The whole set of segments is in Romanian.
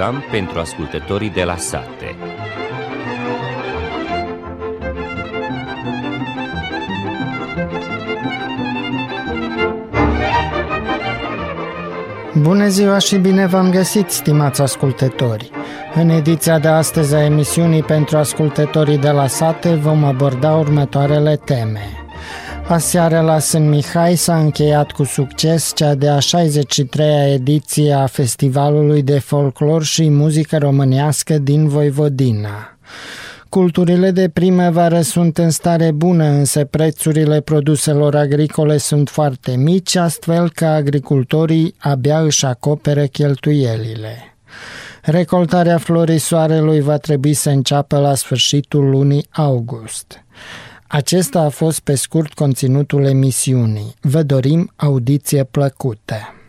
program pentru ascultătorii de la sate. Bună ziua și bine v-am găsit, stimați ascultători! În ediția de astăzi a emisiunii pentru ascultătorii de la sate vom aborda următoarele teme. Aseară la Sân Mihai s-a încheiat cu succes cea de-a 63-a ediție a Festivalului de Folclor și Muzică Românească din Voivodina. Culturile de primăvară sunt în stare bună, însă prețurile produselor agricole sunt foarte mici, astfel că agricultorii abia își acoperă cheltuielile. Recoltarea florii soarelui va trebui să înceapă la sfârșitul lunii august. Acesta a fost pe scurt conținutul emisiunii. Vă dorim audiție plăcută!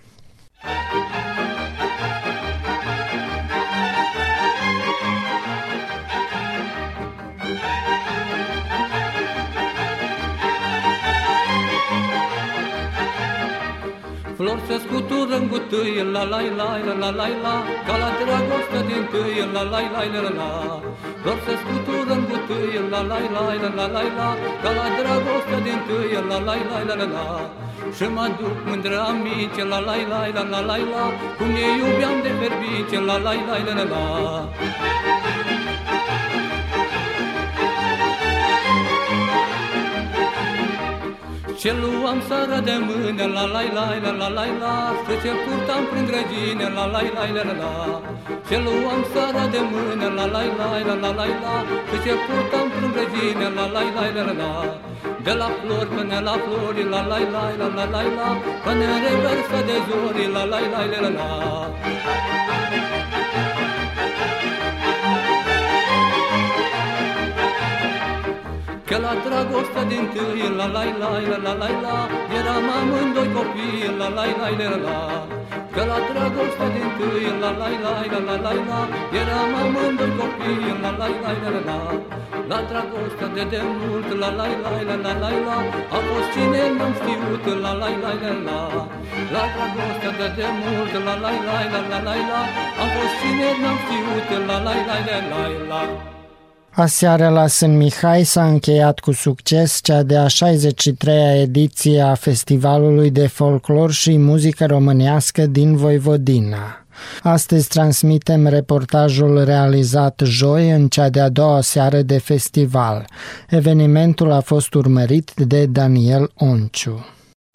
Scutură în gutâi, la la la la la la la Ca la dragoste din tâi, la la la la la la Flori se scutură în gutâi, la la la la la la la Ca la dragoste din tâi, la la la la la la și mă duc mândră amice, la la la la la la la Cum ne iubeam de ferbice, la la la la la la Ce luam seara de mână, la la la la la la la. Și ce purtam prin grădine, la la la la la la. Ce luam seara de mână, la la la la la la la. Și ce purtam prin grădine, la la la la la la. De la flori până la flori, la la la la la la la. Până reversă de zori, la la la la la la Că la dragostea din tâi, la la la la la la la Eram amândoi copii, la la la la la la Că la dragostea din tâi, la la la la la la la Eram amândoi copii, la la la la la la La dragostea de demult, la la la la la la la A fost cine n-am știut, la la la la la La dragostea de demult, la la la la la la la A fost cine n-am știut, la la la la la la Aseară la Sân Mihai s-a încheiat cu succes cea de-a 63-a ediție a Festivalului de Folclor și Muzică Românească din Voivodina. Astăzi transmitem reportajul realizat joi în cea de-a doua seară de festival. Evenimentul a fost urmărit de Daniel Onciu.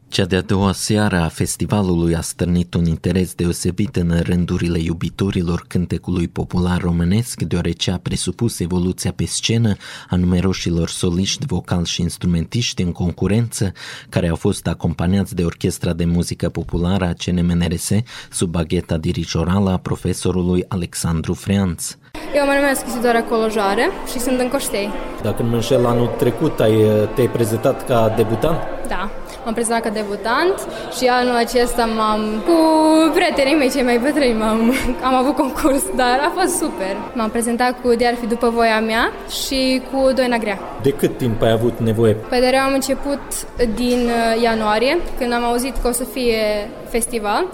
Cea de-a doua seară a festivalului a stârnit un interes deosebit în rândurile iubitorilor cântecului popular românesc, deoarece a presupus evoluția pe scenă a numeroșilor soliști, vocal și instrumentiști în concurență, care au fost acompaniați de Orchestra de Muzică Populară a CNMNRS sub bagheta dirigiorală a profesorului Alexandru Freanț. Eu mă numesc Isidora Colojoare și sunt în Coștei. Dacă nu mă înșel, anul trecut ai, te-ai prezentat ca debutant? Da, m-am prezentat ca debutant și anul acesta m-am cu prietenii mei cei mai bătrâni m-am, am avut concurs, dar a fost super. M-am prezentat cu De ar fi după voia mea și cu Doina Grea. De cât timp ai avut nevoie? Păi de am început din uh, ianuarie, când am auzit că o să fie festival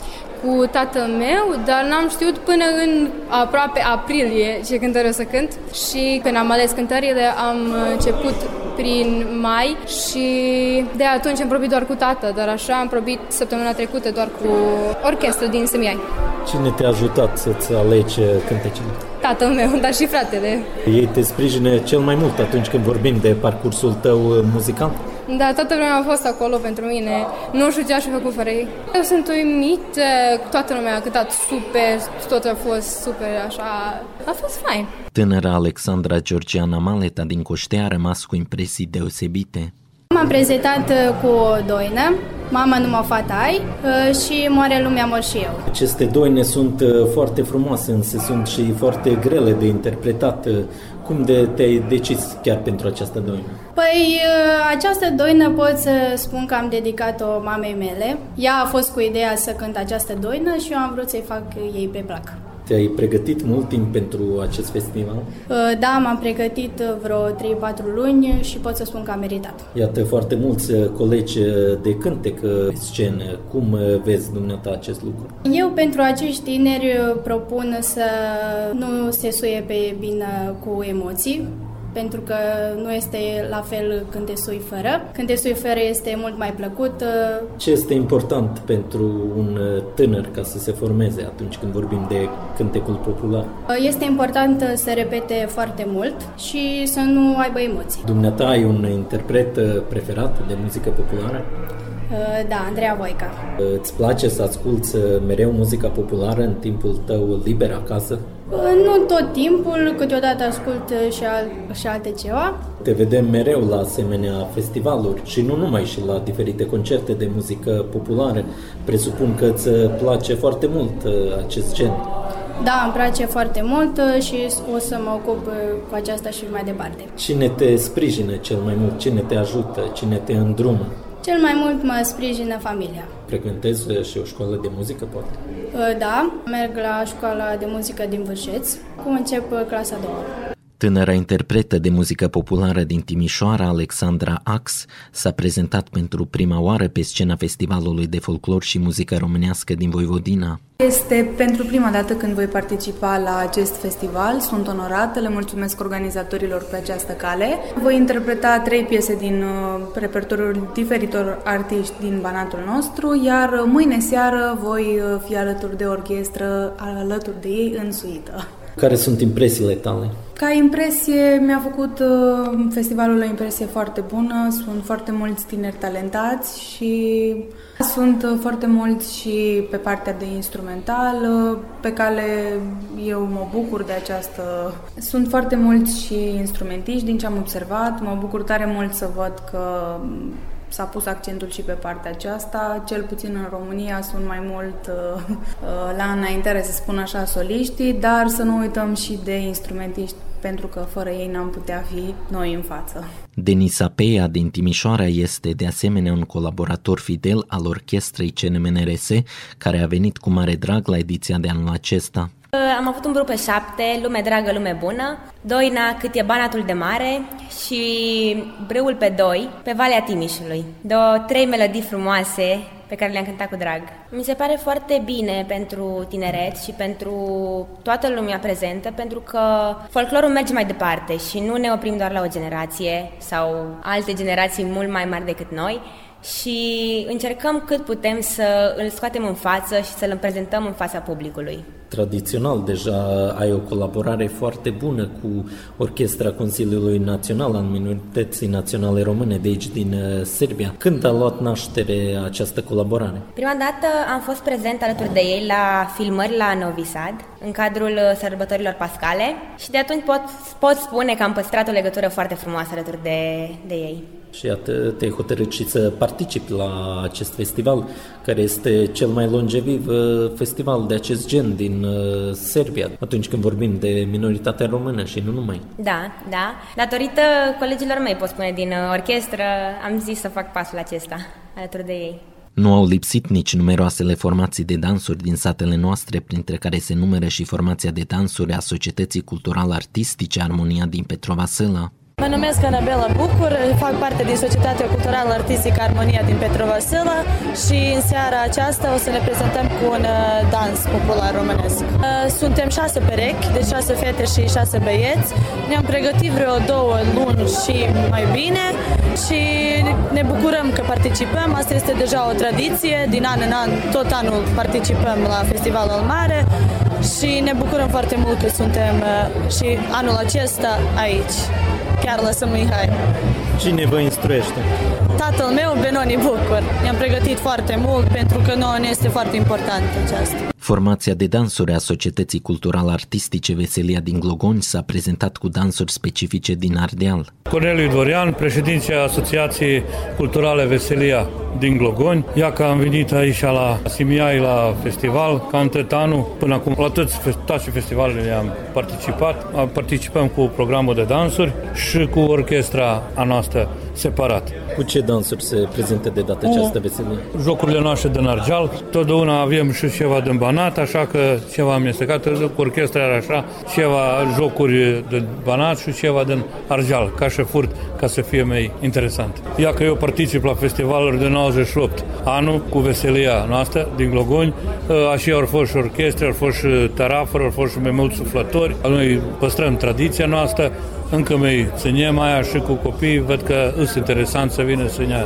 cu tatăl meu, dar n-am știut până în aproape aprilie ce cântări o să cânt și când am ales cântările am început prin mai și de atunci am probit doar cu tată, dar așa am probit săptămâna trecută doar cu orchestră din Semiai. Cine te-a ajutat să-ți alegi cântecele? Tatăl meu, dar și fratele. Ei te sprijină cel mai mult atunci când vorbim de parcursul tău muzical? Da, toată vremea a fost acolo pentru mine. Nu știu ce aș fi făcut fără ei. Eu sunt uimit, toată lumea a cântat super, tot a fost super, așa, a fost fain. Tânăra Alexandra Georgiana Maleta din Coștea a rămas cu impresii deosebite. M-am prezentat uh, cu o doină, Mama nu mă fata ai uh, și Moare lumea mor și eu. Aceste doine sunt uh, foarte frumoase, însă sunt și foarte grele de interpretat. Cum de te-ai decis chiar pentru această doină? Păi, această doină pot să spun că am dedicat-o mamei mele. Ea a fost cu ideea să cânt această doină și eu am vrut să-i fac ei pe plac. Te-ai pregătit mult timp pentru acest festival? Uh, da, m-am pregătit uh, vreo 3-4 luni și pot să spun că am meritat. Iată foarte mulți uh, colegi de cântec pe scenă. Cum vezi dumneata acest lucru? Eu pentru acești tineri propun să nu se suie pe bine cu emoții, pentru că nu este la fel când te sui fără. Când te sui fără este mult mai plăcut. Uh, Ce este important pentru un uh, tânăr ca să se formeze atunci când vorbim de cântecul popular? Uh, este important să repete foarte mult și să nu aibă emoții. Dumneata ai un interpret preferat de muzică populară? Da, Andreea Voica. Îți place să asculți mereu muzica populară în timpul tău liber acasă? Nu tot timpul, câteodată ascult și, al, și alte ceva. Te vedem mereu la asemenea festivaluri și nu numai și la diferite concerte de muzică populară. Presupun că îți place foarte mult uh, acest gen. Da, îmi place foarte mult uh, și o să mă ocup uh, cu aceasta și mai departe. Cine te sprijină cel mai mult? Cine te ajută? Cine te îndrumă? Cel mai mult mă sprijină familia. Frecventezi și o școală de muzică, poate? Uh, da, merg la școala de muzică din Vârșeț, cu încep uh, clasa 2. Tânăra interpretă de muzică populară din Timișoara, Alexandra Ax, s-a prezentat pentru prima oară pe scena Festivalului de Folclor și Muzică Românească din Voivodina. Este pentru prima dată când voi participa la acest festival. Sunt onorată, le mulțumesc organizatorilor pe această cale. Voi interpreta trei piese din uh, repertoriul diferitor artiști din Banatul nostru, iar mâine seară voi uh, fi alături de orchestră, alături de ei în suită. Care sunt impresiile tale? Ca impresie, mi-a făcut uh, festivalul o impresie foarte bună. Sunt foarte mulți tineri talentați și sunt uh, foarte mulți și pe partea de instrumental, uh, pe care eu mă bucur de această... Sunt foarte mulți și instrumentiști din ce am observat. Mă bucur tare mult să văd că s-a pus accentul și pe partea aceasta. Cel puțin în România sunt mai mult uh, uh, la înaintare, să spun așa, soliștii, dar să nu uităm și de instrumentiști, pentru că fără ei n-am putea fi noi în față. Denisa Peia din Timișoara este de asemenea un colaborator fidel al orchestrei CNMNRS, care a venit cu mare drag la ediția de anul acesta. Am avut un grup pe șapte, Lume Dragă, Lume Bună, Doina, Cât e Banatul de Mare și Brâul pe doi, pe Valea Timișului. Două, trei melodii frumoase pe care le-am cântat cu drag. Mi se pare foarte bine pentru tineret și pentru toată lumea prezentă, pentru că folclorul merge mai departe și nu ne oprim doar la o generație sau alte generații mult mai mari decât noi, și încercăm cât putem să îl scoatem în față și să-l prezentăm în fața publicului. Tradițional, deja ai o colaborare foarte bună cu Orchestra Consiliului Național al Minorității Naționale Române de aici din uh, Serbia. Când a luat naștere această colaborare? Prima dată am fost prezent alături de ei la filmări la Novi Sad, în cadrul uh, sărbătorilor pascale și de atunci pot, pot spune că am păstrat o legătură foarte frumoasă alături de, de ei. Și iată, te-ai hotărât și să participi la acest festival, care este cel mai longeviv uh, festival de acest gen din uh, Serbia, atunci când vorbim de minoritatea română și nu numai. Da, da. Datorită colegilor mei, pot spune, din uh, orchestră, am zis să fac pasul acesta alături de ei. Nu au lipsit nici numeroasele formații de dansuri din satele noastre, printre care se numără și formația de dansuri a Societății Cultural-Artistice Armonia din Petrova Săla. Mă numesc Anabela Bucur, fac parte din Societatea Culturală Artistică Armonia din Petrovasila și în seara aceasta o să ne prezentăm cu un uh, dans popular românesc. Uh, suntem șase perechi, deci șase fete și șase băieți. Ne-am pregătit vreo două luni și mai bine și ne bucurăm că participăm. Asta este deja o tradiție. Din an în an, tot anul participăm la Festivalul Mare și ne bucurăm foarte mult că suntem uh, și anul acesta aici chiar lăsăm Mihai. Cine vă instruiește? Tatăl meu, Benoni Bucur. Ne-am pregătit foarte mult pentru că nouă ne este foarte important aceasta. Formația de dansuri a Societății Cultural-Artistice Veselia din Glogoni s-a prezentat cu dansuri specifice din Ardeal. Corneliu Dorian, președinte Asociației Culturale Veselia din Glogoni. Ia că am venit aici la Simiai la festival, ca în tot anul, până acum la toți, toate festivalele am participat. Participăm cu programul de dansuri și cu orchestra a noastră separat. Cu ce dansuri se prezintă de data această veselie? Jocurile noastre din Argeal, totdeauna avem și ceva din Banat, așa că ceva amestecat, cu orchestra așa, ceva jocuri de Banat și ceva din Argeal, ca și furt, ca să fie mai interesant. Ia că eu particip la festivaluri de 98, anul cu veselia noastră din Glogoni, așa au fost și orchestre, au fost și tarafuri, au fost și mai mulți suflători. Noi păstrăm tradiția noastră, încă mai ținem aia și cu copii, văd că este interesant să vină să ne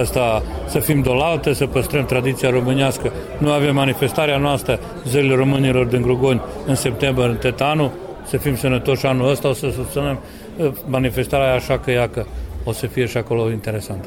asta, să fim dolaltă, să păstrăm tradiția românească. Nu avem manifestarea noastră, zilele românilor din Grugoni, în septembrie, în Tetanu, să fim sănătoși anul ăsta, o să susținem uh, manifestarea așa că ea că o să fie și acolo interesant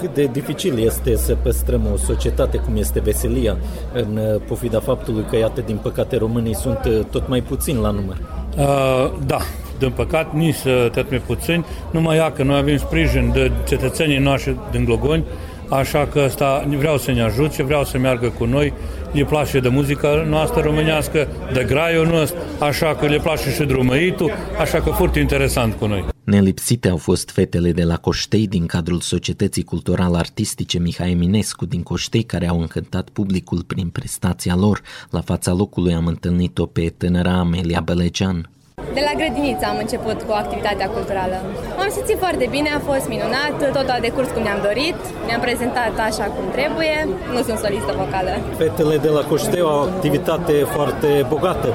cât de dificil este să păstrăm o societate cum este veselia, în uh, pofida faptului că, iată, din păcate, românii sunt uh, tot mai puțini la număr. Uh, da, din păcat, nici tot mai puțini, numai ea că noi avem sprijin de cetățenii noștri din Glogoni, așa că asta vreau să ne ajute, vreau să meargă cu noi, le place de muzica noastră românească, de graiul nostru, așa că le place și drumăitul, așa că foarte interesant cu noi. Nelipsite au fost fetele de la Coștei din cadrul Societății Cultural-Artistice Mihai Eminescu din Coștei care au încântat publicul prin prestația lor. La fața locului am întâlnit-o pe tânăra Amelia Belegean. De la grădiniță am început cu activitatea culturală. M-am simțit foarte bine, a fost minunat, totul a decurs cum ne-am dorit, ne-am prezentat așa cum trebuie, nu sunt solistă vocală. Fetele de la Coșteu au o activitate foarte bogată.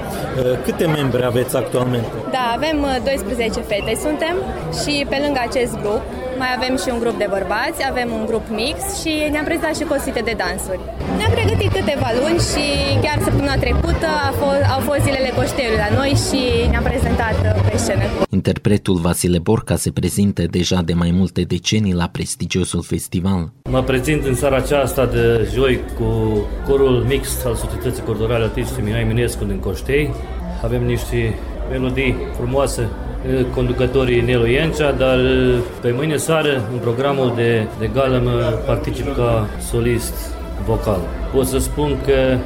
Câte membre aveți actualmente? Da, avem 12 fete suntem și pe lângă acest grup mai avem și un grup de bărbați, avem un grup mix și ne-am prezentat și cu o de dansuri. Ne-am pregătit câteva luni și chiar săptămâna trecută a fost, au fost zilele Coștelului la noi și ne-am prezentat pe scenă. Interpretul Vasile Borca se prezintă deja de mai multe decenii la prestigiosul festival. Mă prezint în seara aceasta de joi cu corul mix al Societății Culturale Artistice Mihai Minescu din Coștei. Avem niște melodii frumoase conducătorii Nelu Iencea, dar pe mâine seară, în programul de, de gală, mă particip ca solist vocal. Pot să spun că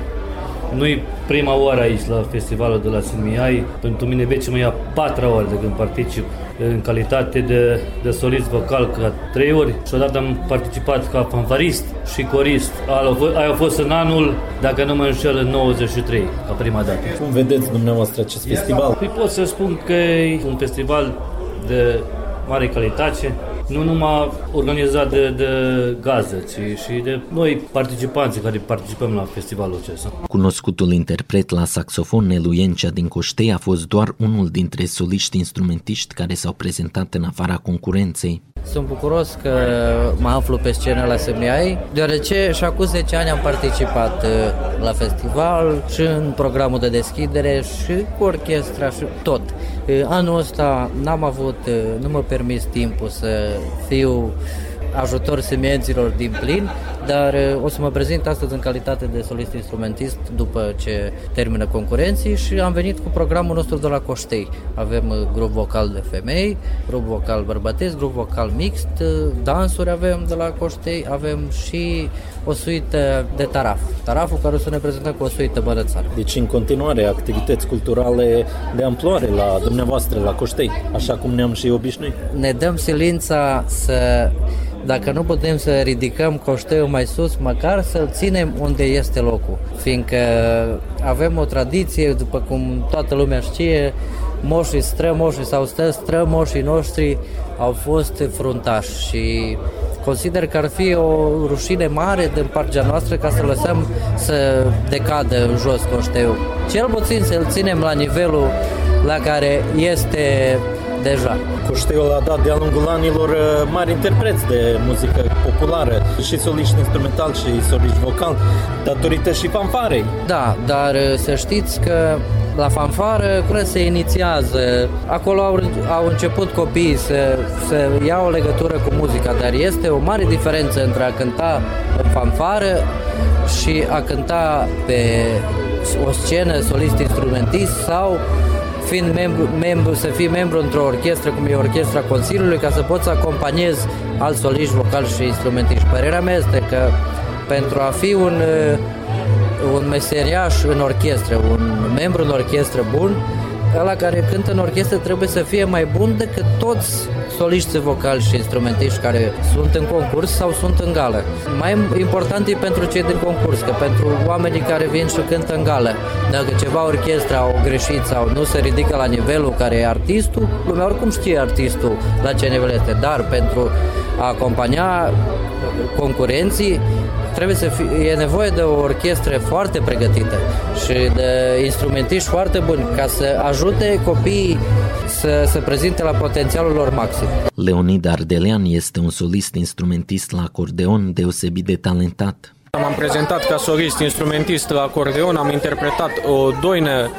nu-i prima oară aici la festivalul de la Sinmiai. Pentru mine vece mă ia patra ori de când particip în calitate de, de solist vocal ca trei ori și odată am participat ca fanfarist și corist. Aia a fost în anul, dacă nu mă înșel, în 93, ca prima dată. Cum vedeți dumneavoastră acest festival? Păi pot să spun că e un festival de mare calitate, nu numai organizat de, de gază, ci și de noi participanții care participăm la festivalul acesta. Cunoscutul interpret la saxofon Nelu Iencea din Coștei a fost doar unul dintre soliști instrumentiști care s-au prezentat în afara concurenței. Sunt bucuros că mă aflu pe scenă la SMI, deoarece și acum 10 ani am participat uh, la festival și în programul de deschidere și cu orchestra și tot. Uh, anul ăsta n-am avut, uh, nu mă permis timpul să fiu ajutor semienților din plin, dar uh, o să mă prezint astăzi în calitate de solist instrumentist după ce termină concurenții și am venit cu programul nostru de la Coștei. Avem uh, grup vocal de femei, grup vocal bărbătesc, grup vocal mixt, uh, dansuri avem de la Coștei, avem și o suită de taraf. Taraful care o să ne prezentăm cu o suită bărățară. Deci în continuare activități culturale de amploare la dumneavoastră, la Coștei, așa cum ne-am și obișnuit. Ne dăm silința să dacă nu putem să ridicăm coșteul mai sus, măcar să-l ținem unde este locul. Fiindcă avem o tradiție, după cum toată lumea știe, moșii strămoșii sau stă strămoșii noștri au fost fruntași și consider că ar fi o rușine mare din partea noastră ca să lăsăm să decadă în jos coșteul. Cel puțin să-l ținem la nivelul la care este deja. Coșteul a dat de-a lungul anilor uh, mari interpreți de muzică populară, și soliști instrumental și soliști vocal, datorită și fanfarei. Da, dar uh, să știți că la fanfară cum se inițiază. Acolo au, au început copiii să, să iau o legătură cu muzica, dar este o mare diferență între a cânta în fanfară și a cânta pe o scenă solist instrumentist sau fiind membru, membru, să fii membru într-o orchestră, cum e orchestra Consiliului, ca să poți să acompaniezi alți soliști vocali și instrumentiști. Părerea mea este că pentru a fi un, uh, un meseriaș în orchestră, un membru în orchestră bun, ăla care cântă în orchestră trebuie să fie mai bun decât toți soliști vocali și instrumentiști care sunt în concurs sau sunt în gală. Mai important e pentru cei din concurs, că pentru oamenii care vin și cântă în gală, dacă ceva orchestra au greșit sau nu se ridică la nivelul care e artistul, lumea oricum știe artistul la ce nivel este, dar pentru a acompania concurenții trebuie să fie, e nevoie de o orchestră foarte pregătită și de instrumentiști foarte buni ca să ajute copiii să se prezinte la potențialul lor maxim. Leonid Ardelean este un solist instrumentist la acordeon deosebit de talentat. M-am prezentat ca solist instrumentist la acordeon, am interpretat o doină,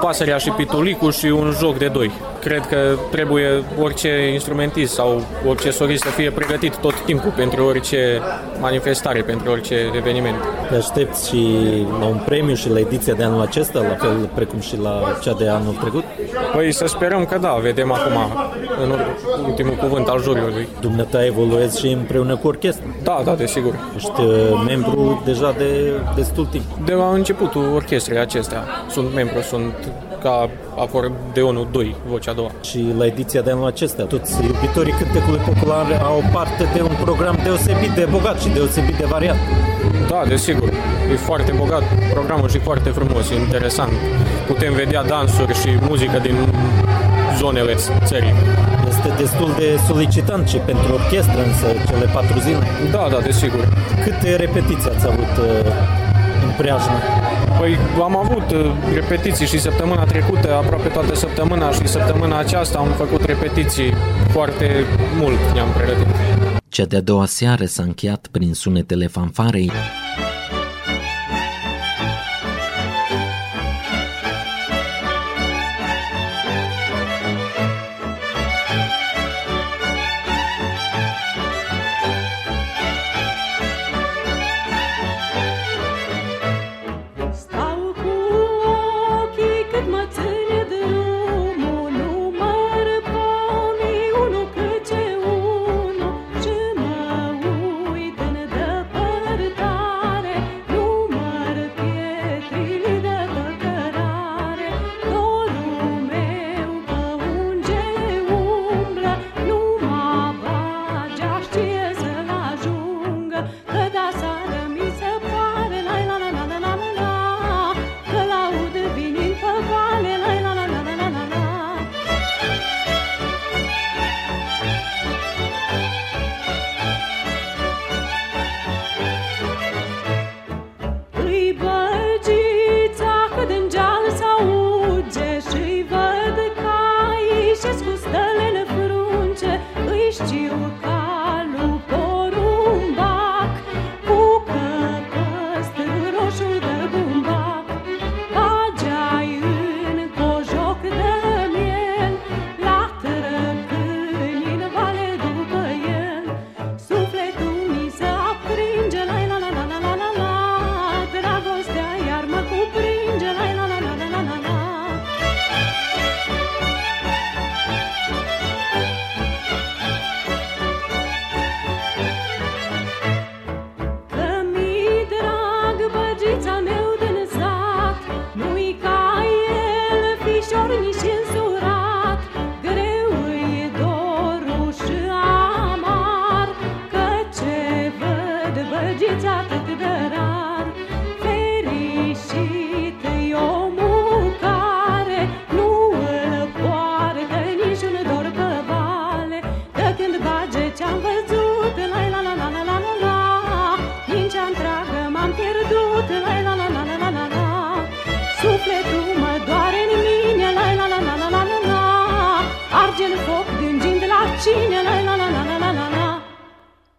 pasărea și pitulicul și un joc de doi. Cred că trebuie orice instrumentist sau orice solist să fie pregătit tot timpul pentru orice manifestare, pentru orice eveniment. Te aștepți și la un premiu și la ediția de anul acesta, la fel precum și la cea de anul trecut? Păi să sperăm că da, vedem acum în ultimul cuvânt al juriului. Dumneata evoluezi și împreună cu orchestra? Da, da, desigur. Ești uh, membru deja de destul timp. De la începutul orchestrei acestea sunt membru, sunt ca acordeonul 2, vocea a doua. Și la ediția de anul acesta, toți iubitorii cântecului popular au parte de un program deosebit de bogat și deosebit de variat. Da, desigur. E foarte bogat programul și foarte frumos, e interesant. Putem vedea dansuri și muzică din zonele țării. Este destul de solicitant și pentru orchestră, însă, cele patru zile. Da, da, desigur. Câte repetiții ați avut uh, în preajmă? Păi am avut uh, repetiții și săptămâna trecută, aproape toată săptămâna și săptămâna aceasta am făcut repetiții foarte mult, ne-am pregătit. Cea de-a doua seară s-a încheiat prin sunetele fanfarei.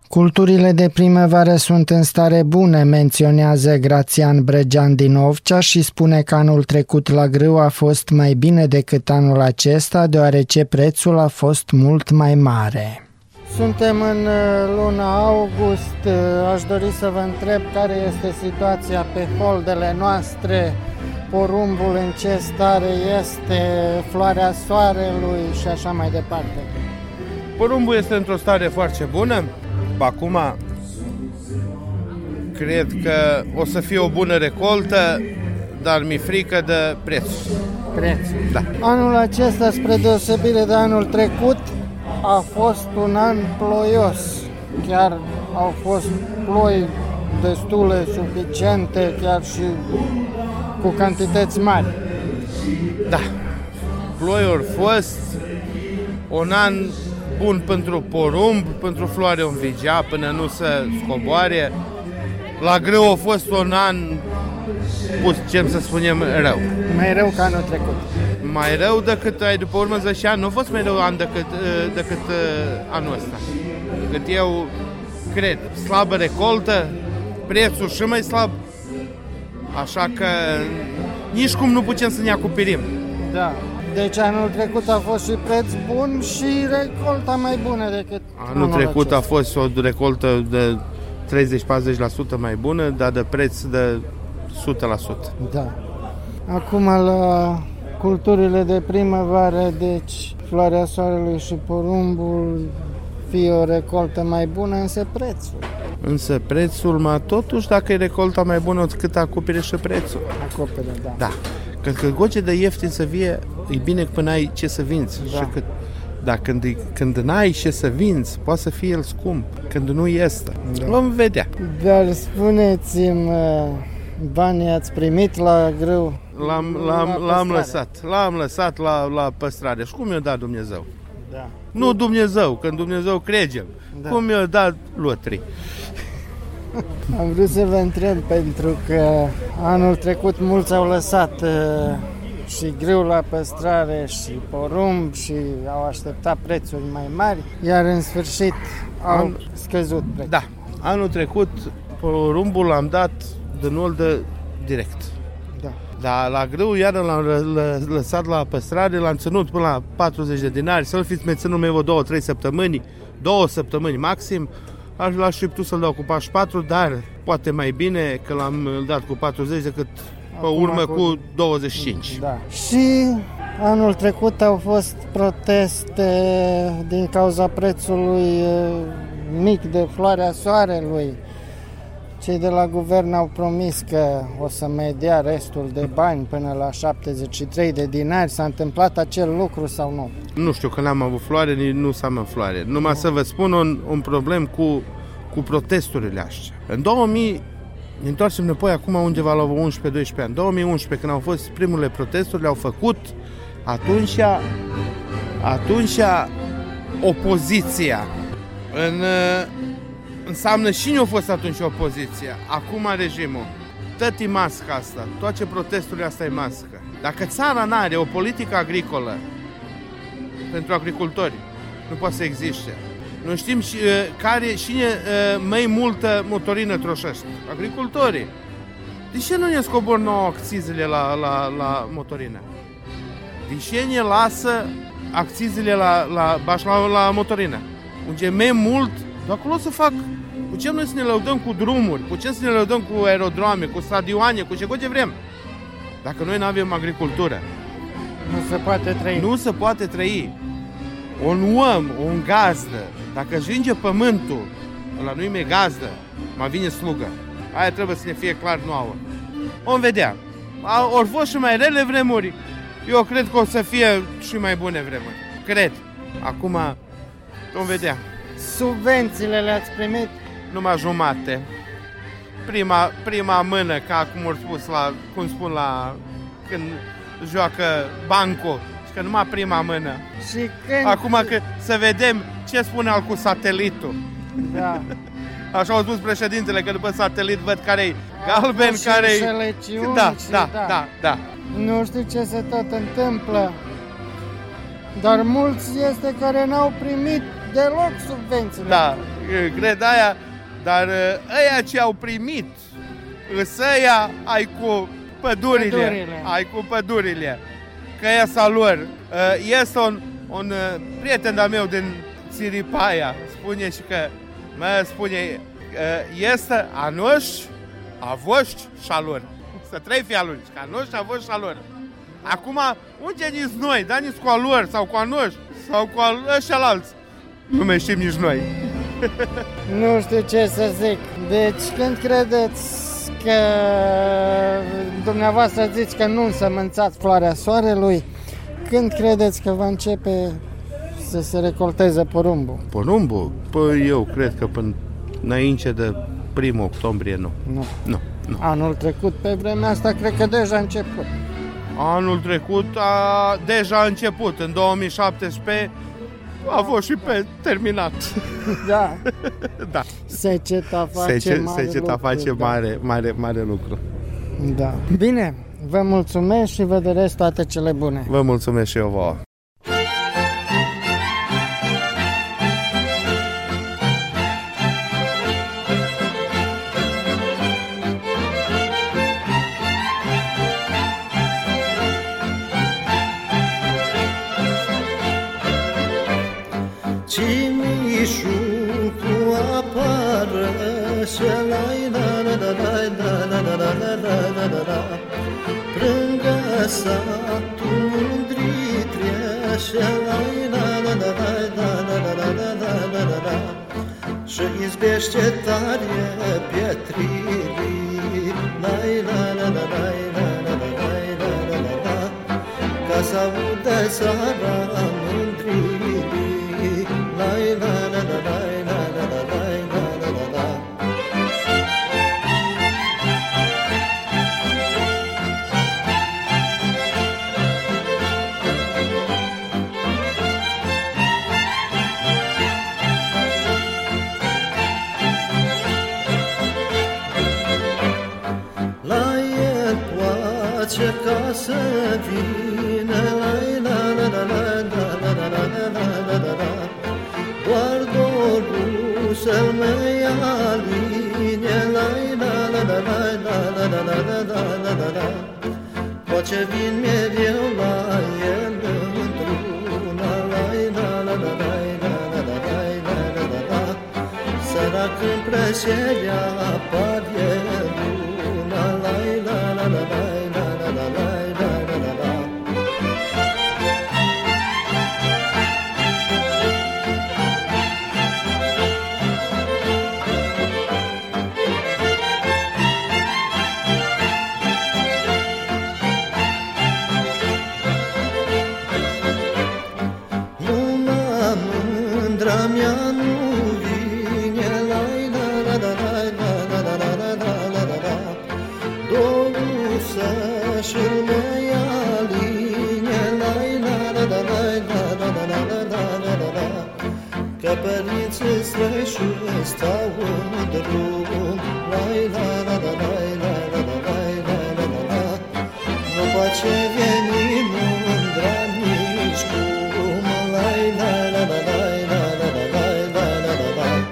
Culturile de primăvară sunt în stare bune, menționează Grațian Bregean din Ovcea și spune că anul trecut la grâu a fost mai bine decât anul acesta, deoarece prețul a fost mult mai mare. Suntem în uh, luna august, uh, aș dori să vă întreb care este situația pe holdele noastre, porumbul în ce stare este, floarea soarelui și așa mai departe. Porumbul este într-o stare foarte bună, Acum cred că o să fie o bună recoltă, dar mi-e frică de preț. Preț. Da. Anul acesta, spre deosebire de anul trecut, a fost un an ploios. Chiar au fost ploi destule, suficiente, chiar și cu cantități mari. Da. Ploi au fost un an bun pentru porumb, pentru floare învigea până nu se scoboare. La greu a fost un an, putem să spunem, rău. Mai rău ca anul trecut. Mai rău decât ai după urmă zece ani. Nu a fost mai rău an decât, uh, decât uh, anul ăsta. Cât eu cred. Slabă recoltă, prețul și mai slab. Așa că nici cum nu putem să ne acoperim. Da. Deci anul trecut a fost și preț bun și recolta mai bună decât Anul trecut acesta. a fost o recoltă de 30-40% mai bună, dar de preț de 100%. Da. Acum la culturile de primăvară, deci floarea soarelui și porumbul, fie o recoltă mai bună, însă prețul. Însă prețul, mă, totuși, dacă e recolta mai bună, cât acopere și prețul. Acopere, da. Da. Că, că goce de ieftin să vie, e bine până ai ce să vinzi. Da. Și că, dar când, e- când n-ai ce să vinzi, poate să fie el scump. Când nu este. Da. Vom vedea. Dar spuneți-mi, uh, banii ați primit la grâu? L-am, La l-am, l-am păstrare. lăsat. L-am lăsat la, la păstrare. Și cum mi-a dat Dumnezeu? Da. Nu Dumnezeu, când Dumnezeu cregem. Da. Cum mi-a dat lotrii. Am vrut să vă întreb pentru că anul trecut mulți au lăsat uh, și grâu la păstrare și porumb și au așteptat prețuri mai mari, iar în sfârșit au An- scăzut prețul. Da. Anul trecut porumbul l-am dat de nul de direct. Da. Dar la grâu iară l-am lă- lă- lăsat la păstrare, l-am ținut până la 40 de dinari, să-l fiți mai ținut meu două, trei săptămâni, două săptămâni maxim, aș l-aș fi putut să-l dau cu 44, dar poate mai bine că l-am dat cu 40 decât pe Acum urmă cu- cu 25. Da. Și anul trecut au fost proteste din cauza prețului uh, mic de floarea soarelui. Cei de la guvern au promis că o să mai dea restul de bani până la 73 de dinari. S-a întâmplat acel lucru sau nu? Nu știu, că n-am avut floare, nici nu s-am în floare. Numai să vă spun un, un problem cu, cu protesturile astea. În 2000, ne întoarcem înapoi acum undeva la 11-12 ani. În 2011, când au fost primele protesturi, le-au făcut atunci, atunci opoziția. În, uh, înseamnă cine a fost atunci opoziția? Acum regimul. Tot e masca asta. Toate protesturile astea e mască. Dacă țara n-are o politică agricolă pentru agricultori, nu poate să existe. Nu știm și, uh, care, cine uh, mai multă motorină troșește. Agricultorii. De ce nu ne scobor nouă accizele la, la, la motorină? De ce ne lasă accizele la, la, baș la, la motorină? Unde mai mult, de acolo să fac Putem noi să ne lăudăm cu drumuri, putem să ne lăudăm cu aerodroame, cu stadioane, cu ce ce vrem. Dacă noi nu avem agricultură, Nu se poate trăi. nu se poate trăi. Un om, un gazdă, dacă își vinge pământul, ăla nu-i mai gazdă, mai vine slugă. Aia trebuie să ne fie clar nouă. Vom vedea. A- Ori fost și mai rele vremuri, eu cred că o să fie și mai bune vremuri. Cred. Acum vom vedea. Subvențiile le-ați primit? Numai jumate. Prima, prima mână, ca cum au spus la, cum spun la, când joacă bancul, și că numai prima mână. Și când... Acum că să vedem ce spune al cu satelitul. Da. Așa au spus președintele, că după satelit văd care-i galben, fost și care-i... înșelăciuni Da, și da, da. da, da. Nu știu ce se tot întâmplă, dar mulți este care n-au primit deloc subvențiile. Da, cred aia, dar ăia ce au primit, îs ăia ai cu pădurile, Pădurile. ai cu pădurile, că ăia lor. Este un, un uh, prieten de-a meu din Țiripaia, spune și că, mă, spune, uh, este a noștri, a voștri și a lor. Să trei fii a lor, că a noștri, a voștri și a lor. Acum, unde nici noi, da, nici cu a lor, sau cu a noștri, sau cu a ăștia alți. Nu mai știm nici noi. Nu știu ce să zic. Deci când credeți că dumneavoastră ziți că nu însămânțați floarea soarelui. Când credeți că va începe să se recolteze porumbul? Porumbul? Păi eu cred că până înainte de primul octombrie nu. Nu. Nu. nu. Anul trecut, pe vremea asta, cred că deja a început. Anul trecut a deja a început, în 2017 a fost și pe terminat. Da. da. Seceta face Sece, mare seceta lucru, face da. mare, mare, mare lucru. Da. Bine, vă mulțumesc și vă doresc toate cele bune. Vă mulțumesc și eu vouă. Satul mândrit Și la la la la la la la la la la la la la Și izbește tare pietrii La la la la la la la la la la la la la Ca să audă sara Poate vin mereu la el într-una. La la la la la la la la la la la la la. Sărac în plăcerea apare luna La la la la la la la la ce venim mândra nici cum lai, lai, lai, lai, lai, lai, lai.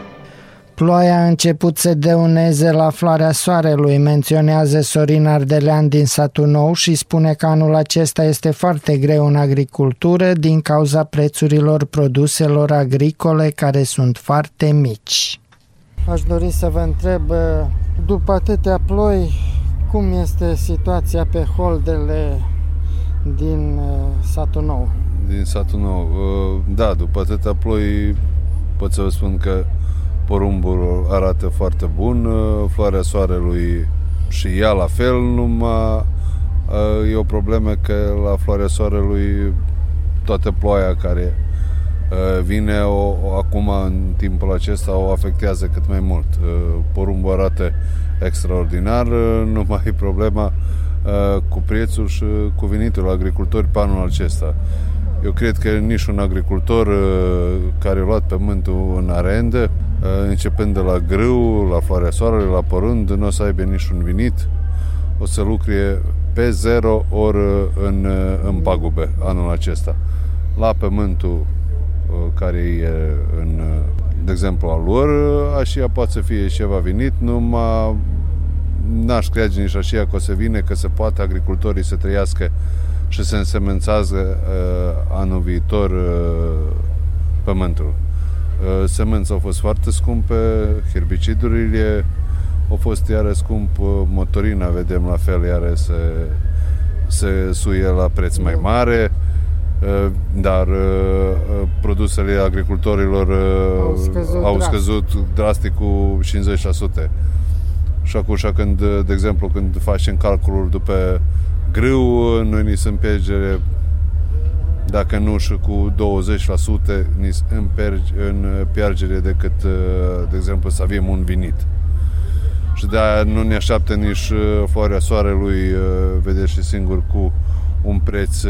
Ploaia a început să deuneze la floarea soarelui, menționează Sorin Ardelean din satul nou și spune că anul acesta este foarte greu în agricultură din cauza prețurilor produselor agricole care sunt foarte mici. Aș dori să vă întreb, după atâtea ploi, cum este situația pe holdele din uh, satul nou? din satul nou. Uh, Da, după atâtea ploi pot să vă spun că porumbul arată foarte bun, uh, floarea soarelui și ea la fel, numai uh, e o problemă că la floarea soarelui toată ploaia care uh, vine o, o, acum în timpul acesta o afectează cât mai mult. Uh, Porumbul arată extraordinar, uh, numai e problema uh, cu prețul și cu venitul agricultori pe anul acesta. Eu cred că nici un agricultor uh, care a luat pământul în arendă, uh, începând de la grâu, la floarea soarelui, la porând, nu o să aibă nici un venit, o să lucre pe zero ori în, uh, în pagube anul acesta. La pământul uh, care e în, uh, de exemplu, al lor, uh, așa poate să fie și ceva venit, numai n-aș crede nici așa că o să vină, că se poate agricultorii să trăiască și să însemânțează uh, anul viitor uh, pământul. Uh, Semânța au fost foarte scumpe, herbicidurile au fost iară scump, uh, motorina vedem la fel iară se, se suie la preț mai mare, uh, dar uh, uh, produsele agricultorilor uh, Au scăzut au drastic. scăzut drastic cu 50%. Și acum, când, de exemplu, când facem calculul după grâu, noi ni se împergere dacă nu și cu 20% în, în piargere decât, de exemplu, să avem un vinit. Și de nu ne așteaptă nici foarea soarelui, vedeți și singur, cu un preț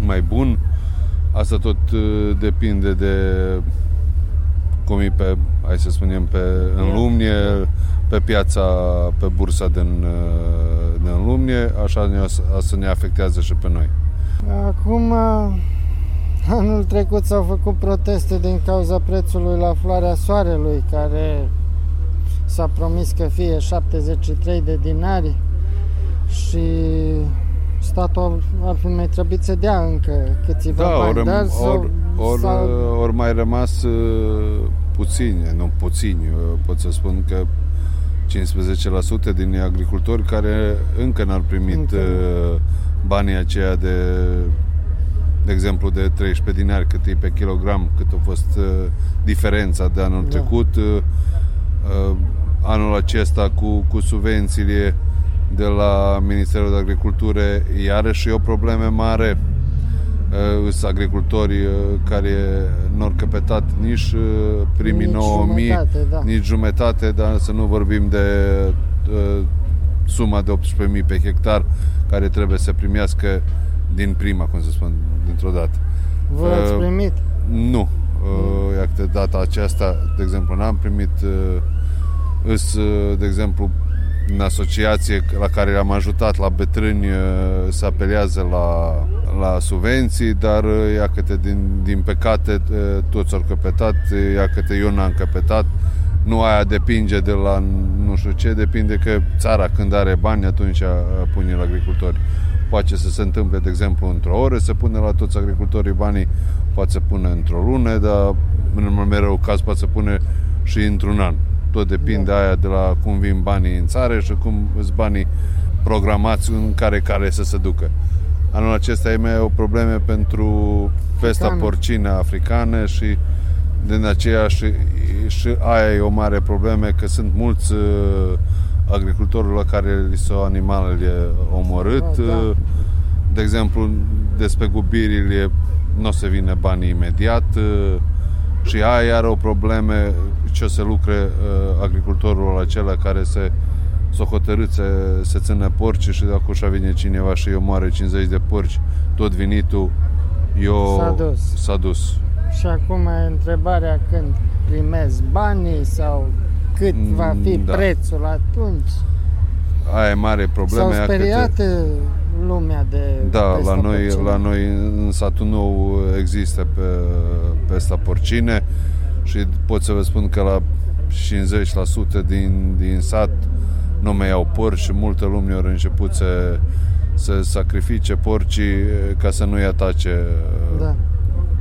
mai bun. Asta tot depinde de cum e pe, hai să spunem, pe, în lumnie, pe piața, pe bursa din, din lumnie, așa ne, să ne afectează și pe noi. Acum, anul trecut s-au făcut proteste din cauza prețului la floarea soarelui, care s-a promis că fie 73 de dinari și statul ar fi mai trebuit să dea încă câțiva da, bani, or, dar or, or, sau... or mai rămas uh, puțini, nu puțini, pot să spun că 15% din agricultori care încă n-ar primit încă. Uh, banii aceia de de exemplu de 13 dinari cât e pe kilogram, cât a fost uh, diferența de anul da. trecut uh, uh, anul acesta cu, cu subvențiile de la Ministerul de Agricultură iarăși e o problemă mare uh, sunt agricultori uh, care nu au căpetat nici uh, primii nici 9000 jumătate, da. nici jumătate, dar să nu vorbim de uh, suma de 18.000 pe hectar care trebuie să primească din prima, cum să spun, dintr-o dată. Vă ați uh, primit? Nu. Uh, de data aceasta, de exemplu, n-am primit uh, îs, uh, de exemplu, în asociație la care am ajutat la bătrâni uh, să apelează la, la subvenții, dar uh, ia câte din, din păcate toți au căpetat, ia câte eu n-am căpetat nu aia depinde de la nu știu ce, depinde că țara când are bani atunci pune la agricultori. Poate să se întâmple, de exemplu, într-o oră, să pune la toți agricultorii banii, poate să pune într-o lună, dar în mereu caz poate să pune și într-un an. Tot depinde da. aia de la cum vin banii în țară și cum sunt banii programați în care care să se ducă. Anul acesta e mai o probleme pentru pesta porcină africană și din aceea și, și aia e o mare problemă că sunt mulți uh, agricultori la care li s-au animalele omorât. Oh, da. Uh, de exemplu, despre gubirile nu o să vină banii imediat uh, și aia are o problemă ce o să lucre agricultorul acela care se s-o hotărât să, să țină porci și dacă așa vine cineva și eu moare 50 de porci, tot venitul eu s-a dus. S-a dus. Și acum e întrebarea când primesc banii sau cât mm, va fi da. prețul atunci. Aia e mare problemă. S-au speriat te... lumea de Da, la noi, la noi în satul nou există pe pesta porcine și pot să vă spun că la 50% din, din sat nu mai au porci și multă lume au început să, să sacrifice porcii ca să nu-i atace da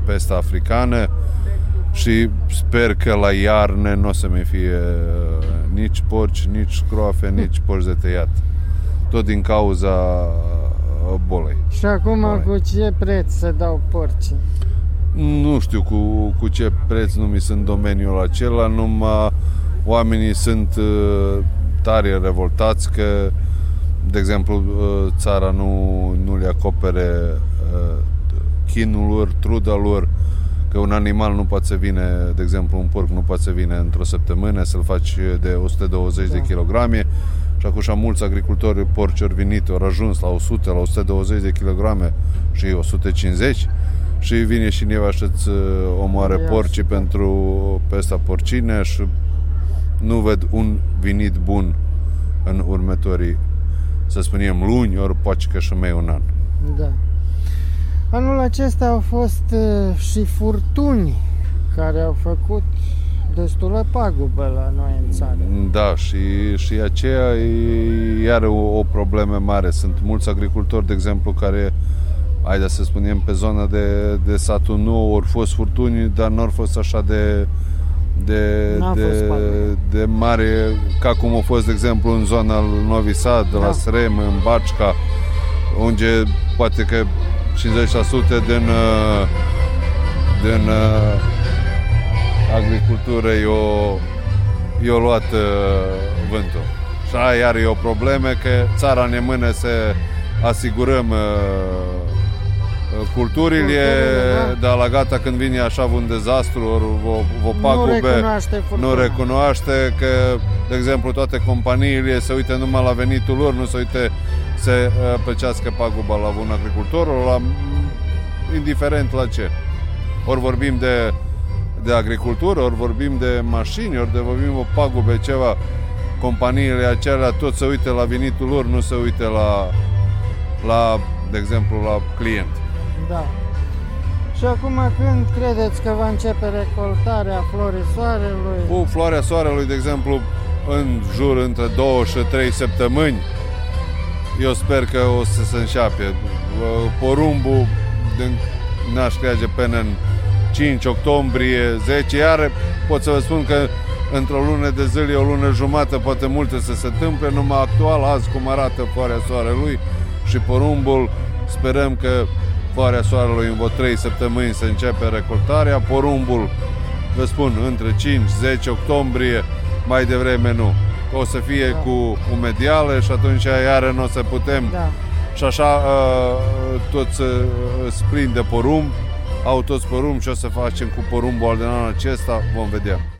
pesta africană și sper că la iarnă nu o să mai fie uh, nici porci, nici scroafe, nici porci de tăiat. Tot din cauza uh, bolei. Și acum bolei. cu ce preț se dau porci? Nu știu cu, cu ce preț, nu mi sunt domeniul acela, numai oamenii sunt uh, tare revoltați că, de exemplu, țara nu, nu le acopere chinul lor, truda lor, că un animal nu poate să vine, de exemplu un porc nu poate să vine într-o săptămână să-l faci de 120 da. de kilograme și acum mulți agricultori porci ori venit, ori ajuns la 100, la 120 de kilograme și 150 și vine și neva și îți uh, omoare porci pentru pesta porcine și nu ved un vinit bun în următorii, să spunem, luni, ori poate că și mai un an. Da. Anul acesta au fost uh, și furtuni care au făcut destulă pagubă la noi în țară. Da, și, și aceea e iar o, o problemă mare. Sunt mulți agricultori, de exemplu, care hai să spunem, pe zona de, de satul nou ori fost furtuni, dar nu au fost așa de de, de, de mare ca cum a fost, de exemplu, în zona Novi Sad, de la da. Srem, în Bacica, unde poate că 50% din, uh, din uh, agricultură e o, i-a luat uh, vântul. Și aia iar e o problemă că țara ne mână să asigurăm uh, culturile, Culturile, da. dar la gata când vine așa un dezastru, ori o, o Nu pagube, recunoaște furtuna. nu recunoaște că, de exemplu, toate companiile se uită numai la venitul lor, nu se uite să uh, plăcească paguba la un agricultor, ori la, indiferent la ce. Ori vorbim de, de agricultură, ori vorbim de mașini, ori de vorbim o pagube, ceva. Companiile acelea tot se uită la venitul lor, nu se uită la, la de exemplu, la client. Da. Și acum când credeți că va începe recoltarea florii soarelui? Cu floarea soarelui, de exemplu, în jur între 2 și 3 săptămâni, eu sper că o să se înșape. Porumbul din, n-aș crede până în 5 octombrie, 10, iar pot să vă spun că într-o lună de zile, o lună jumătate, poate multe să se întâmple, numai actual, azi cum arată floarea soarelui și porumbul, sperăm că floarea soarelui în vreo 3 săptămâni să începe recoltarea, porumbul, vă spun, între 5-10 octombrie, mai devreme nu. O să fie da. cu umedială și atunci iară nu o să putem Da. și așa uh, toți uh, splin de porumb, au toți porumb și o să facem cu porumbul al de anul acesta, vom vedea.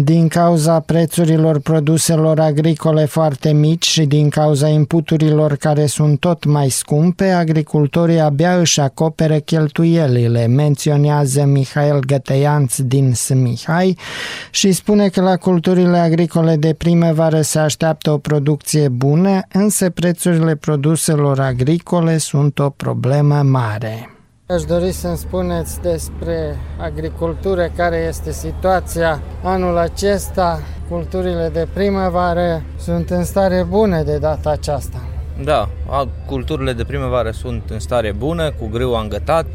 Din cauza prețurilor produselor agricole foarte mici și din cauza inputurilor care sunt tot mai scumpe, agricultorii abia își acoperă cheltuielile, menționează Mihail Găteianț din Smihai și spune că la culturile agricole de primăvară se așteaptă o producție bună, însă prețurile produselor agricole sunt o problemă mare. Aș dori să-mi spuneți despre agricultură, care este situația anul acesta. Culturile de primăvară sunt în stare bună de data aceasta. Da, a- culturile de primăvară sunt în stare bună, cu grâu am gătat.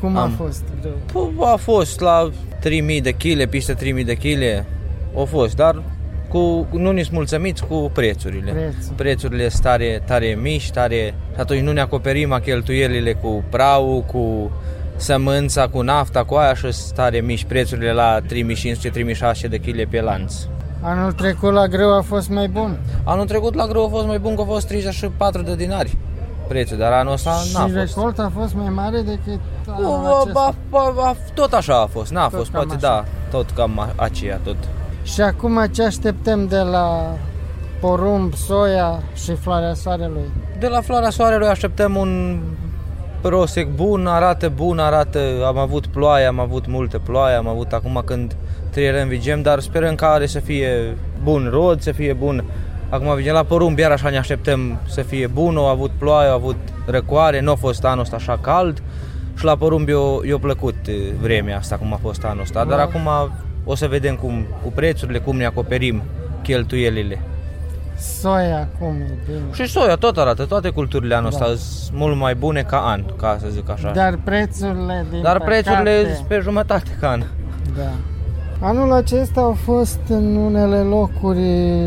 Cum a am, fost? P- A fost la 3000 de kg, peste 3000 de kg. Au fost, dar cu, nu ne mulțumiți cu prețurile. Prețul. Prețurile sunt tare, tare mici, tare... Și atunci nu ne acoperim a cheltuielile cu prau, cu sămânța, cu nafta, cu aia și sunt tare mici prețurile la 3500-3600 de kg pe lanț. Anul trecut la greu a fost mai bun. Anul trecut la grâu a fost mai bun, că a fost 34 de dinari prețul, dar anul ăsta n-a și fost. recolta a fost mai mare decât anul A, acesta. a, a, a, tot așa a fost, n-a Tot fost, cam poate așa. da, tot cam a- aceea, tot. Și acum ce așteptăm de la porumb, soia și floarea soarelui? De la floarea soarelui așteptăm un prosec bun, arată bun, arată, am avut ploaie, am avut multe ploaie, am avut acum când trierăm vigem, dar sperăm ca are să fie bun rod, să fie bun. Acum vigem la porumb, iar așa ne așteptăm să fie bun, au avut ploaie, au avut răcoare, nu a fost anul ăsta așa cald. Și la porumb i-a plăcut vremea asta cum a fost anul ăsta, dar acum o să vedem cum, cu prețurile, cum ne acoperim cheltuielile. Soia cum e bine. Și soia tot arată, toate culturile anul ăsta da. sunt mult mai bune ca an, ca să zic așa. Dar prețurile din Dar păcate... prețurile sunt pe jumătate ca an. Da. Anul acesta au fost în unele locuri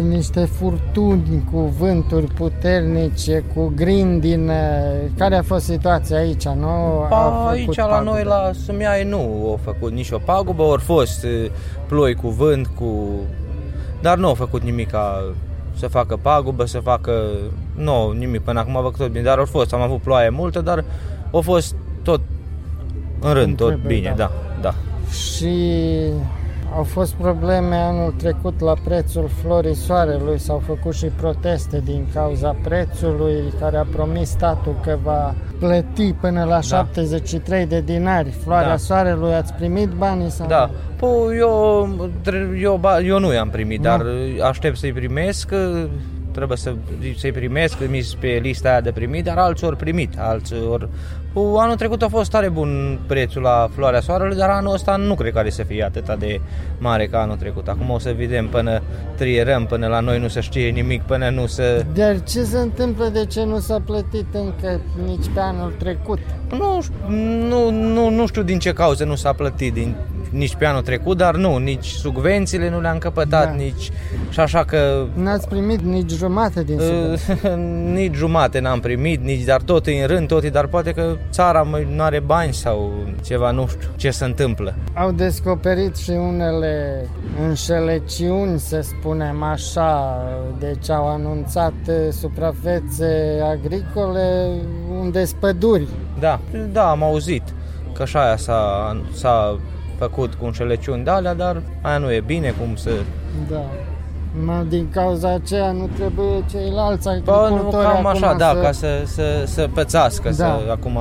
niște furtuni cu vânturi puternice, cu grindine. Care a fost situația aici? Nu a aici pagubă. la noi la Sumiai nu au făcut nicio pagubă, au fost ploi cu vânt, cu... dar nu au făcut nimic ca să facă pagubă, să facă... Nu, nimic, până acum a făcut tot bine, dar au fost, am avut ploaie multă, dar au fost tot în rând, tot bine, da, da. Și au fost probleme anul trecut la prețul florii soarelui, s-au făcut și proteste din cauza prețului care a promis statul că va plăti până la da. 73 de dinari. Floarea da. soarelui, ați primit banii sau Da. Păi eu, eu, eu nu i-am primit, nu. dar aștept să-i primesc trebuie să, să-i primesc, trimis pe lista aia de primit, dar alții ori primit, alții ori... Anul trecut a fost tare bun prețul la floarea soarelui, dar anul ăsta nu cred că are să fie atât de mare ca anul trecut. Acum o să vedem până trierăm, până la noi nu se știe nimic, până nu se... Dar ce se întâmplă de ce nu s-a plătit încă nici pe anul trecut? Nu, nu, nu, nu știu din ce cauze nu s-a plătit, din nici pe anul trecut, dar nu, nici subvențiile nu le-am căpătat, da. nici... Și așa că... N-ați primit nici jumate din subvenții? nici jumate n-am primit, nici, dar tot în rând, tot, dar poate că țara nu are bani sau ceva, nu știu ce se întâmplă. Au descoperit și unele înșelăciuni, să spunem așa, deci au anunțat suprafețe agricole unde spăduri. Da, da, am auzit că așa aia s-a, s-a făcut cu înșelăciuni de alea, dar aia nu e bine cum să... Da. Mă, din cauza aceea nu trebuie ceilalți agricultori Bă, cam așa, da, să... ca să, să, să pățească, da. să, acum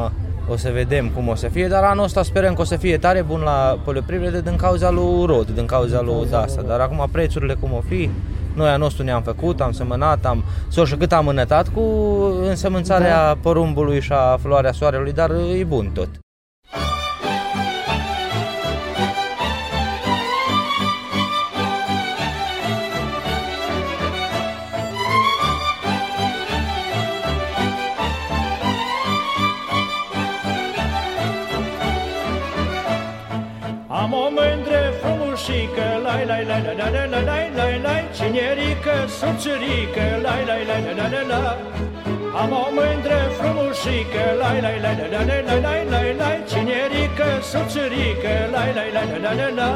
o să vedem cum o să fie, dar anul ăsta sperăm că o să fie tare bun la polioprivrede din cauza lui Rod, din cauza lui Dasa, dar acum prețurile cum o fi, noi a nostru ne-am făcut, am semănat, am sau și cât am înătat cu însămânțarea da. porumbului și a floarea soarelui, dar e bun tot. lai lai lai la la la lai lai lai Cinerică, subțirică, lai lai lai la la la Am o mândră frumușică, lai lai lai la la la lai lai lai Cinerică, subțirică, lai lai lai la la la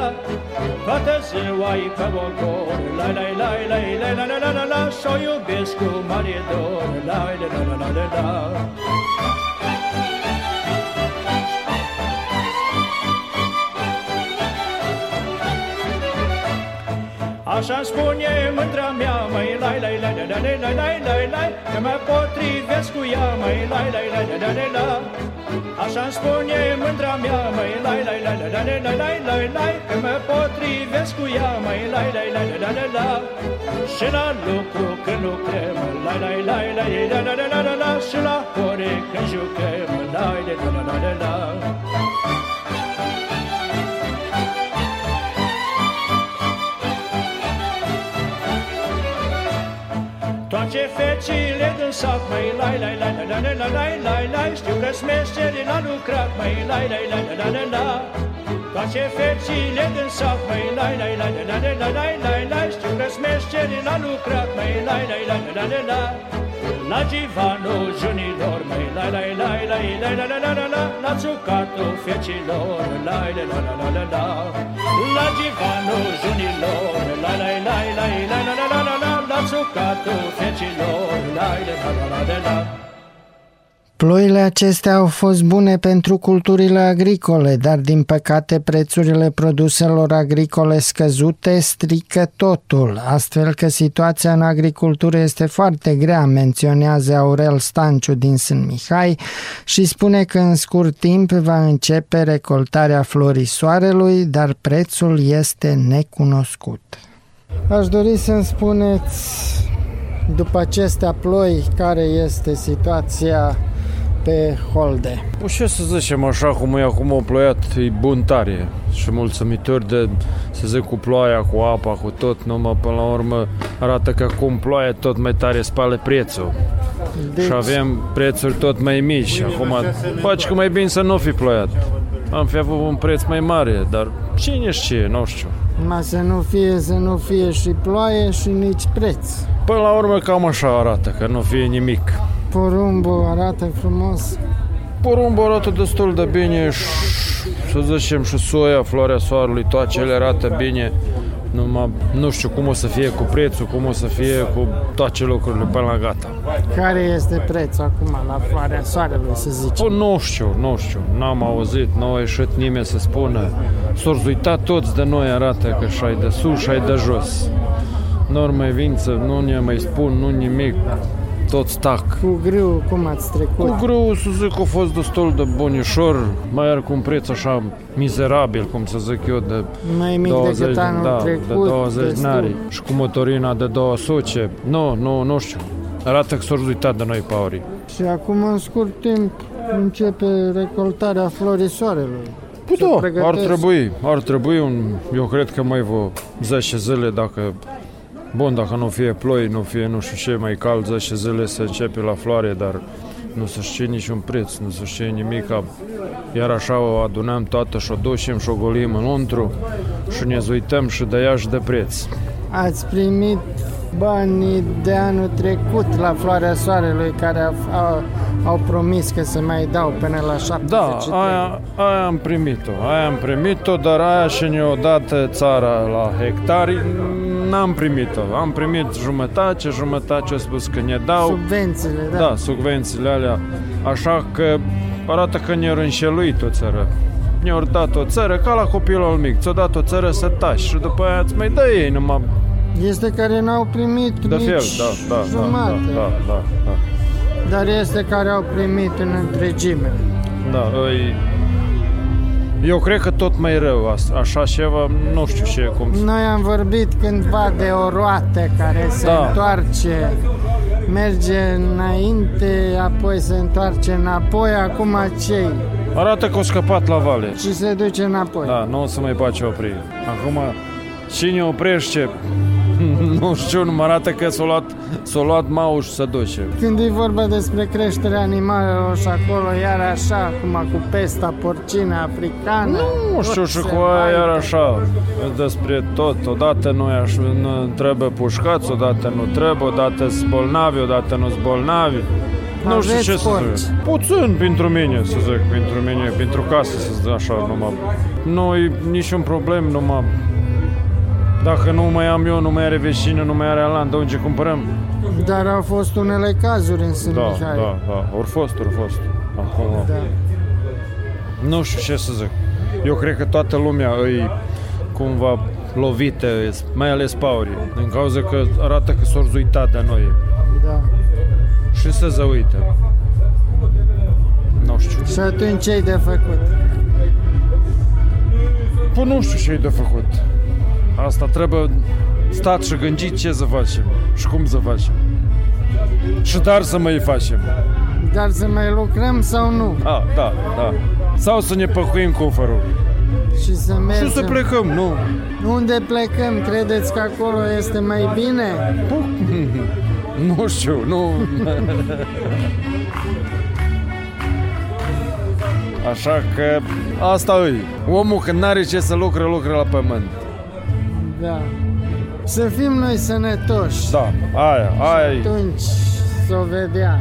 Toată ziua e pe ocor, lai lai lai lai lai la la la la la Și-o iubesc cu mare dor, lai la la la la la la Așa spune mândra mea, mai lai lai lai lai lai lai lai lai lai Că mă potrivesc cu ea, mai lai lai lai lai lai lai Așa spune mândra mea, mai lai lai lai lai lai lai lai lai lai Că mă potrivesc cu ea, mai lai lai lai lai lai lai Și la lucru când lucrăm, lai lai lai lai lai lai lai lai lai Și la ore când jucăm, lai lai lai lai lai lai Toate fecile din sat, mai lai, lai, lai, lai, lai, lai, lai, lai, lai, Știu că smeșterii la lucrat, mai lai, lai, lai, lai, lai, lai, Toate fecile din sat, mai lai, lai, lai, lai, lai, lai, lai, lai, lai, Știu că smeșterii la lucrat, mai lai, lai, lai, lai, lai, lai, La divanul junilor, mai lai, lai, lai, lai, lai, lai, lai, lai, lai, lai, La țucatul fecilor, lai, lai, lai, lai, lai, lai, La divanul junilor, lai, lai, lai, lai, lai, lai, lai, lai, lai, la țucatul fecilor, la la la la la la Ploile acestea au fost bune pentru culturile agricole, dar din păcate prețurile produselor agricole scăzute strică totul, astfel că situația în agricultură este foarte grea, menționează Aurel Stanciu din Sunt Mihai și spune că în scurt timp va începe recoltarea florii soarelui, dar prețul este necunoscut. Aș dori să-mi spuneți, după acestea ploi, care este situația pe holde. Păi ce să zicem așa cum e acum o ploiat, e bun tare și mulțumitor de, să zic, cu ploaia, cu apa, cu tot, numai până la urmă arată că acum ploaia tot mai tare spală prețul. Deci... Și avem prețuri tot mai mici. Acum, faci că mai bine să nu fi ploiat. Am fi avut un preț mai mare, dar cine știe, nu știu. Ma să nu fie, să nu fie și ploaie și nici preț. Până la urmă cam așa arată, că nu fie nimic. Porumbul arată frumos. Porumbul arată destul de bine și să zicem și soia, floarea soarelui, toate cele arată bine. Numai nu știu cum o să fie cu prețul, cum o să fie cu toate lucrurile până la gata. Care este prețul acum la floarea soarelui, să zicem? Păi nu știu, nu știu, n-am auzit, nu a ieșit nimeni să spună. S-au uitat toți de noi arată că și de sus și de jos. Nu mai vin să nu ne mai spun, nu nimic, tot stac. Cu grâu, cum ați trecut? Cu grâu, să zic, a fost destul de bunișor, mai are cu un preț așa mizerabil, cum să zic eu, de mai mic 20, decât anul da, trecut, de 20 destul. nari și cu motorina de 200. Nu, nu, nu știu. Arată că s-au uitat de noi paurii. Și acum, în scurt timp, începe recoltarea florii soarelui. Păi Se da, ar pregătesc. trebui, ar trebui un, eu cred că mai vreo 10 zile dacă Bun, dacă nu fie ploi, nu fie nu știu ce, mai cald 10 zile să începe la floare, dar nu se știe niciun preț, nu se știe nimic. Iar așa o adunăm toată și o ducem și o golim înăuntru și ne uităm și de ea și de preț. Ați primit banii de anul trecut la Floarea Soarelui care au, au, au promis că se mai dau până la 73. Da, aia, aia am primit-o, aia am primit-o, dar aia și ne-o dat țara la hectari, n-am primit-o. Am primit jumătate, jumătate a spus că ne dau. Subvențiile, da. Da, subvențiile alea. Așa că arată că ne-au înșeluit o țară. Ne-au dat o țară ca la copilul mic. Ți-au dat o țară să tași și după aia îți mai dă ei numai Este care n-au primit de nici fel. Da, da, da, jumate, da, da, da, da. Dar este care au primit în întregime. Da, îi... Eu cred că tot mai rău asta. Așa ceva, nu știu ce cum. Noi am vorbit cândva de o roată care se Da. întoarce, merge înainte, apoi se întoarce înapoi, acum cei Arată că o scăpat la vale. și se duce înapoi. Da, nu o să mai poate opri. Acum, cine oprește, nu știu, nu mă arată că s-a luat, s-a luat mauș să duce. Când e vorba despre creșterea animalelor și acolo, iar așa, acum cu pesta porcină africană. Nu știu și tot cu se aia mai- iar așa, despre tot. Odată nu, aș, nu trebuie pușcați, odată nu trebuie, odată sunt bolnavi, odată nu sunt bolnavi. Nu știu Aveți ce să porci? zic. Puțin pentru mine, să zic, pentru mine, pentru casă, să zic așa, numai. Nu e niciun problem, numai dacă nu mai am eu, nu mai are vecinul, nu mai are Alan, de unde cumpărăm? Dar au fost unele cazuri în Sânt Da, Mihai. da, da, ori fost, ori fost. Acum, Da. nu știu ce să zic. Eu cred că toată lumea îi cumva lovită, mai ales paurii, din cauza că arată că s-au uitat de noi da. și să se uită. Nu știu. Și atunci ce de făcut? Păi nu știu ce e de făcut. Asta trebuie stat și gândit ce să facem și cum să facem. Și dar să mai facem. Dar să mai lucrăm sau nu? A, da, da. Sau să ne păcuim cufărul. Și să mergem. Și să plecăm, nu. Unde plecăm? Credeți că acolo este mai bine? Nu știu, nu... Așa că asta e. Omul când n-are ce să lucre, lucre la pământ. Da. Să fim noi sănătoși. Da, aia, aia e. Atunci s-o vedea.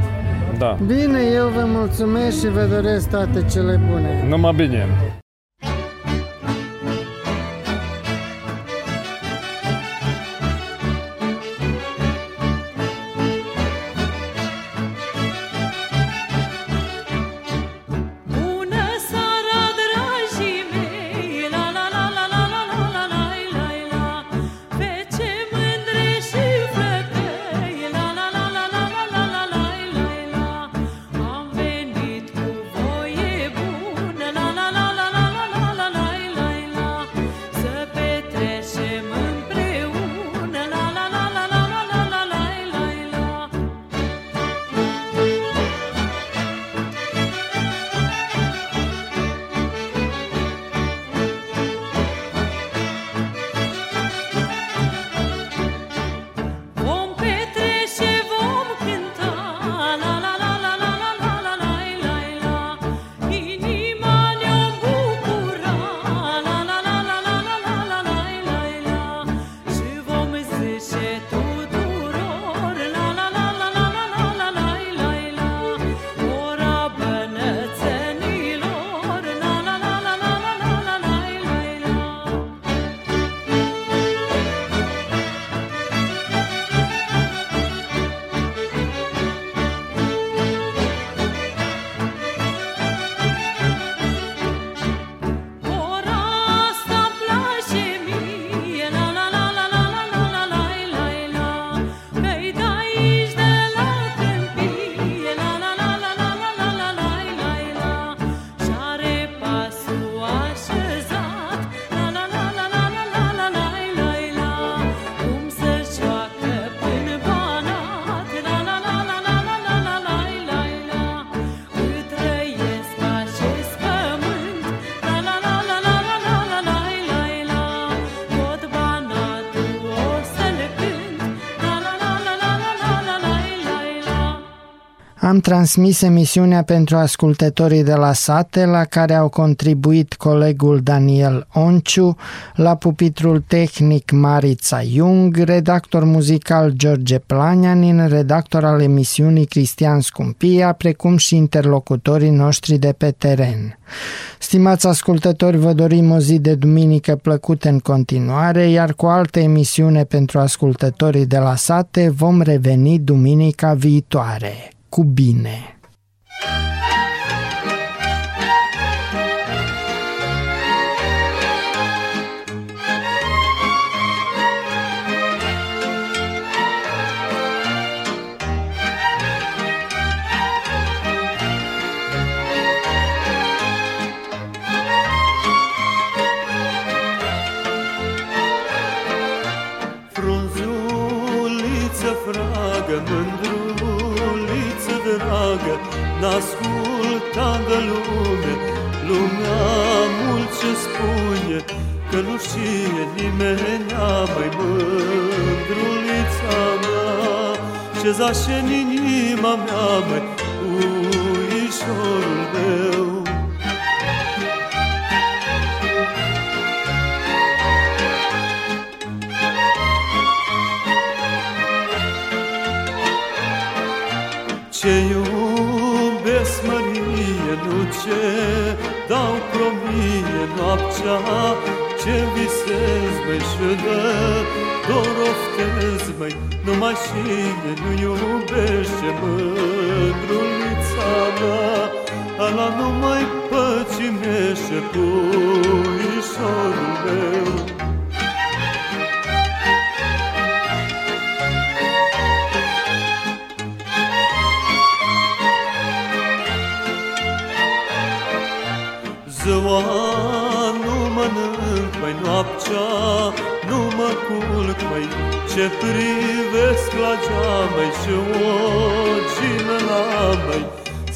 Da. Bine, eu vă mulțumesc și vă doresc toate cele bune. Numai bine. Transmis emisiunea pentru ascultătorii de la sate, la care au contribuit colegul Daniel Onciu, la pupitrul tehnic Marița Jung, redactor muzical George Planianin, redactor al emisiunii Cristian Scumpia, precum și interlocutorii noștri de pe teren. Stimați ascultători, vă dorim o zi de duminică plăcută în continuare, iar cu alte emisiune pentru ascultătorii de la sate vom reveni duminica viitoare. Cu bine! La măi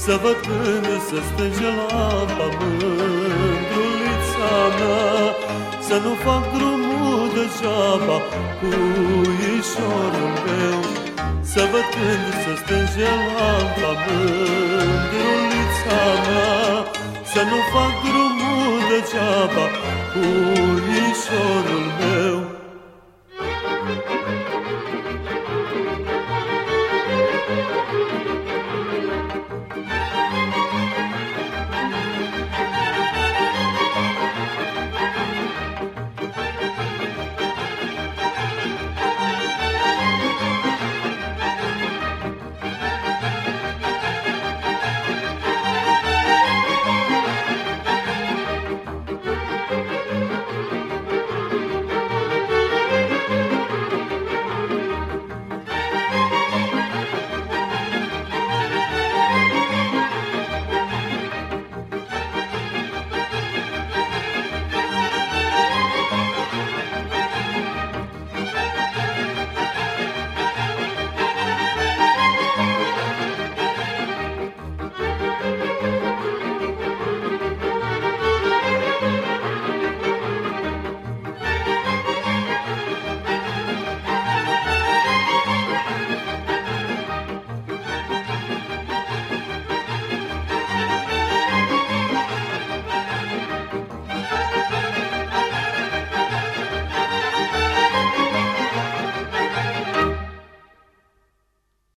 Să văd când să stânge lampa mândrulița mea. Să nu fac drumul degeaba cu ișorul meu Să văd când să stânge lampa mândrulița mea. Să nu fac drumul degeaba cu ișorul meu